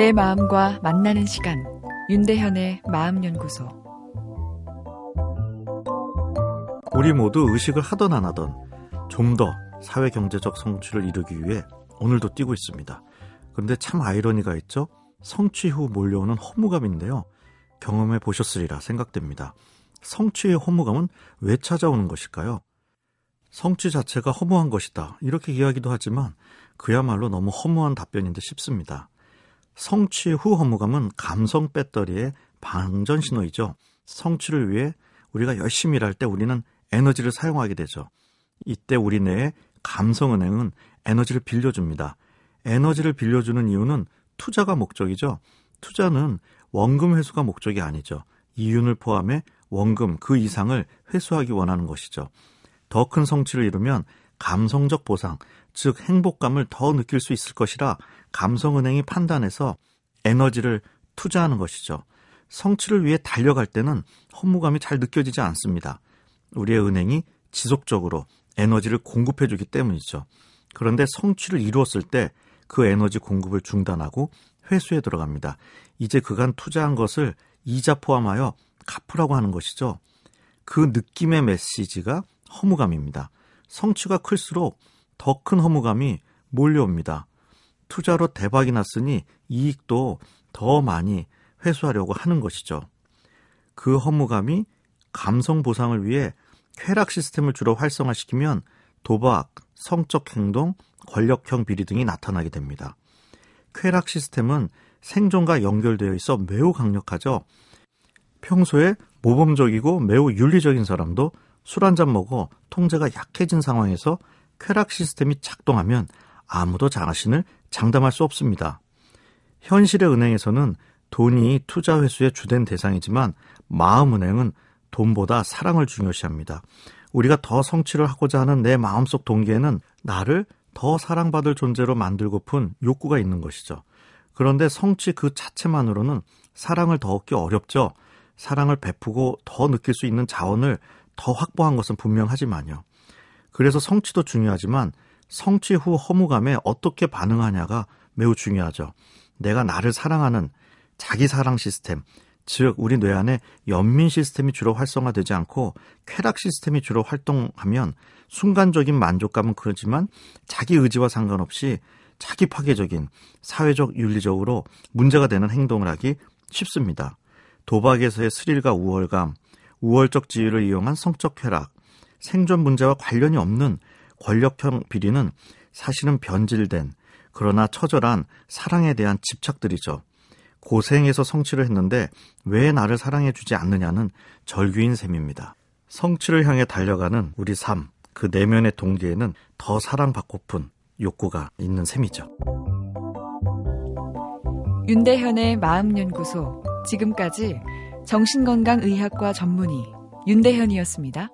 내 마음과 만나는 시간 윤대현의 마음연구소 우리 모두 의식을 하던 안 하던 좀 더 사회 경제적 성취를 이루기 위해 오늘도 뛰고 있습니다. 그런데 참 아이러니가 있죠. 성취 후 몰려오는 허무감인데요. 경험해 보셨으리라 생각됩니다. 성취의 허무감은 왜 찾아오는 것일까요? 성취 자체가 허무한 것이다. 이렇게 이야기도 하지만 그야말로 너무 허무한 답변인데 싶습니다. 성취 후 허무감은 감성 배터리의 방전 신호이죠. 성취를 위해 우리가 열심히 일할 때 우리는 에너지를 사용하게 되죠. 이때 우리 내에 감성은행은 에너지를 빌려줍니다. 에너지를 빌려주는 이유는 투자가 목적이죠. 투자는 원금 회수가 목적이 아니죠. 이윤을 포함해 원금 그 이상을 회수하기 원하는 것이죠. 더 큰 성취를 이루면 감성적 보상, 즉 행복감을 더 느낄 수 있을 것이라 감성은행이 판단해서 에너지를 투자하는 것이죠. 성취를 위해 달려갈 때는 허무감이 잘 느껴지지 않습니다. 우리의 은행이 지속적으로 에너지를 공급해 주기 때문이죠. 그런데 성취를 이루었을 때 그 에너지 공급을 중단하고 회수에 들어갑니다. 이제 그간 투자한 것을 이자 포함하여 갚으라고 하는 것이죠. 그 느낌의 메시지가 허무감입니다. 성취가 클수록 더 큰 허무감이 몰려옵니다. 투자로 대박이 났으니 이익도 더 많이 회수하려고 하는 것이죠. 그 허무감이 감성 보상을 위해 쾌락 시스템을 주로 활성화시키면 도박, 성적 행동, 권력형 비리 등이 나타나게 됩니다. 쾌락 시스템은 생존과 연결되어 있어 매우 강력하죠. 평소에 모범적이고 매우 윤리적인 사람도 술 한 잔 먹어 통제가 약해진 상황에서 쾌락 시스템이 작동하면 아무도 자신을 장담할 수 없습니다. 현실의 은행에서는 돈이 투자 회수의 주된 대상이지만 마음 은행은 돈보다 사랑을 중요시합니다. 우리가 더 성취를 하고자 하는 내 마음속 동기에는 나를 더 사랑받을 존재로 만들고픈 욕구가 있는 것이죠. 그런데 성취 그 자체만으로는 사랑을 더 얻기 어렵죠. 사랑을 베푸고 더 느낄 수 있는 자원을 더 확보한 것은 분명하지만요. 그래서 성취도 중요하지만 성취 후 허무감에 어떻게 반응하냐가 매우 중요하죠. 내가 나를 사랑하는 자기 사랑 시스템, 즉 우리 뇌 안에 연민 시스템이 주로 활성화되지 않고 쾌락 시스템이 주로 활동하면 순간적인 만족감은 그렇지만 자기 의지와 상관없이 자기 파괴적인 사회적 윤리적으로 문제가 되는 행동을 하기 쉽습니다. 도박에서의 스릴과 우월감, 우월적 지위를 이용한 성적 쾌락, 생존 문제와 관련이 없는 권력형 비리는 사실은 변질된 그러나 처절한 사랑에 대한 집착들이죠. 고생해서 성취를 했는데 왜 나를 사랑해 주지 않느냐는 절규인 셈입니다. 성취를 향해 달려가는 우리 삶, 그 내면의 동기에는 더 사랑받고픈 욕구가 있는 셈이죠. 윤대현의 마음연구소 지금까지 정신건강의학과 전문의 윤대현이었습니다.